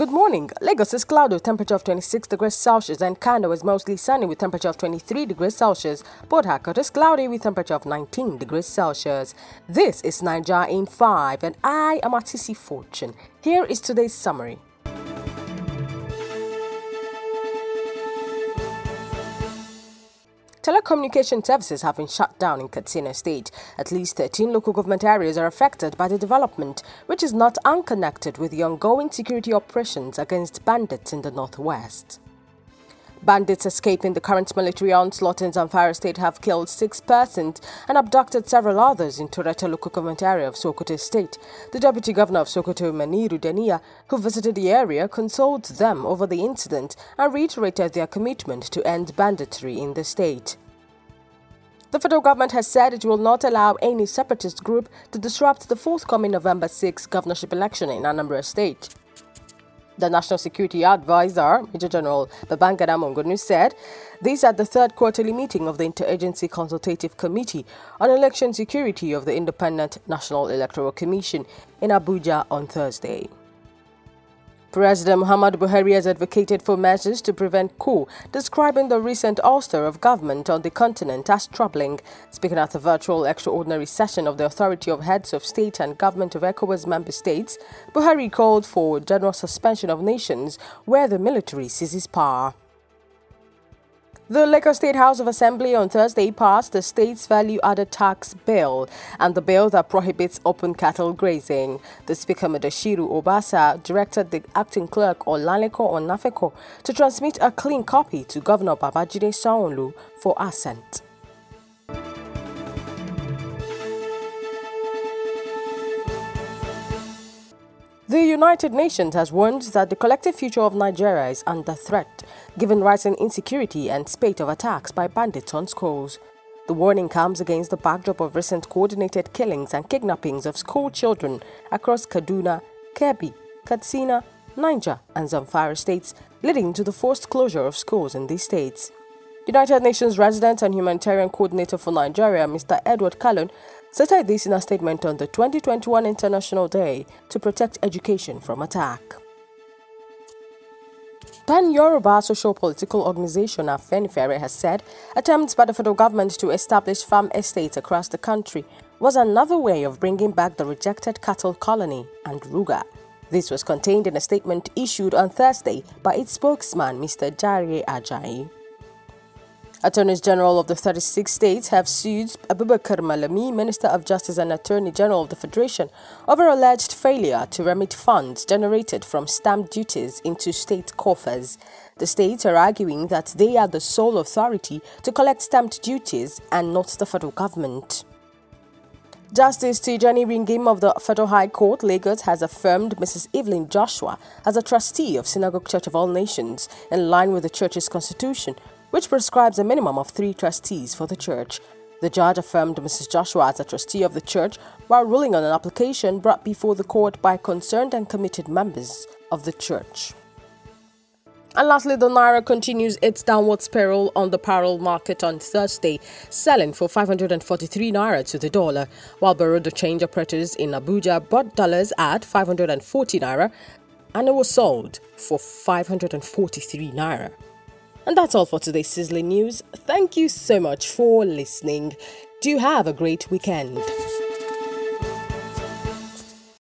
Good morning. Lagos is cloudy with temperature of 26 degrees Celsius and Kano is mostly sunny with temperature of 23 degrees Celsius. Port Harcourt is cloudy with temperature of 19 degrees Celsius. This is Niger in 5 and I am Atisi Fortune. Here is today's summary. Telecommunication services have been shut down in Katsina State. At least 13 local government areas are affected by the development, which is not unconnected with the ongoing security operations against bandits in the northwest. Bandits escaping the current military onslaught in Zamfara state have killed six persons and abducted several others in Tureta local government area of Sokoto state. The deputy governor of Sokoto, Maniru Dan'iya, who visited the area, consoled them over the incident and reiterated their commitment to end banditry in the state. The federal government has said it will not allow any separatist group to disrupt the forthcoming November 6 governorship election in Anambra State. The National Security Advisor, Major General Babagana Monguno, said this at the third quarterly meeting of the Interagency Consultative Committee on Election Security of the Independent National Electoral Commission in Abuja on Thursday. President Muhammad Buhari has advocated for measures to prevent coup, describing the recent ouster of government on the continent as troubling. Speaking at a virtual extraordinary session of the Authority of Heads of State and Government of ECOWAS member states, Buhari called for general suspension of nations where the military seizes power. The Lagos State House of Assembly on Thursday passed the state's value added tax bill and the bill that prohibits open cattle grazing. The Speaker Mudashiru Obasa directed the acting clerk Olalekan Onafeko to transmit a clean copy to Governor Babajide Sanwo-Olu for assent. The United Nations has warned that the collective future of Nigeria is under threat, given rising insecurity and spate of attacks by bandits on schools. The warning comes against the backdrop of recent coordinated killings and kidnappings of school children across Kaduna, Kebbi, Katsina, Niger, and Zamfara states, leading to the forced closure of schools in these states. United Nations Resident and Humanitarian Coordinator for Nigeria, Mr. Edward Kallon, stated this in a statement on the 2021 International Day to Protect Education from Attack. Pan Yoruba social political organization Afenifere has said attempts by the federal government to establish farm estates across the country was another way of bringing back the rejected cattle colony and Ruga. This was contained in a statement issued on Thursday by its spokesman, Mr. Jare Ajayi. Attorneys General of the 36 states have sued Abubakar Malami, Minister of Justice and Attorney General of the Federation, over alleged failure to remit funds generated from stamp duties into state coffers. The states are arguing that they are the sole authority to collect stamp duties and not the federal government. Justice Tijani Ringim of the Federal High Court, Lagos, has affirmed Mrs. Evelyn Joshua as a trustee of Synagogue Church of All Nations in line with the church's constitution, which prescribes a minimum of three trustees for the church. The judge affirmed Mrs. Joshua as a trustee of the church while ruling on an application brought before the court by concerned and committed members of the church. And lastly, the Naira continues its downward spiral on the parallel market on Thursday, selling for 543 Naira to the dollar, while de Change operators in Abuja bought dollars at 540 Naira and it was sold for 543 Naira. And that's all for today's sizzling news. Thank you so much for listening. Do you have a great weekend.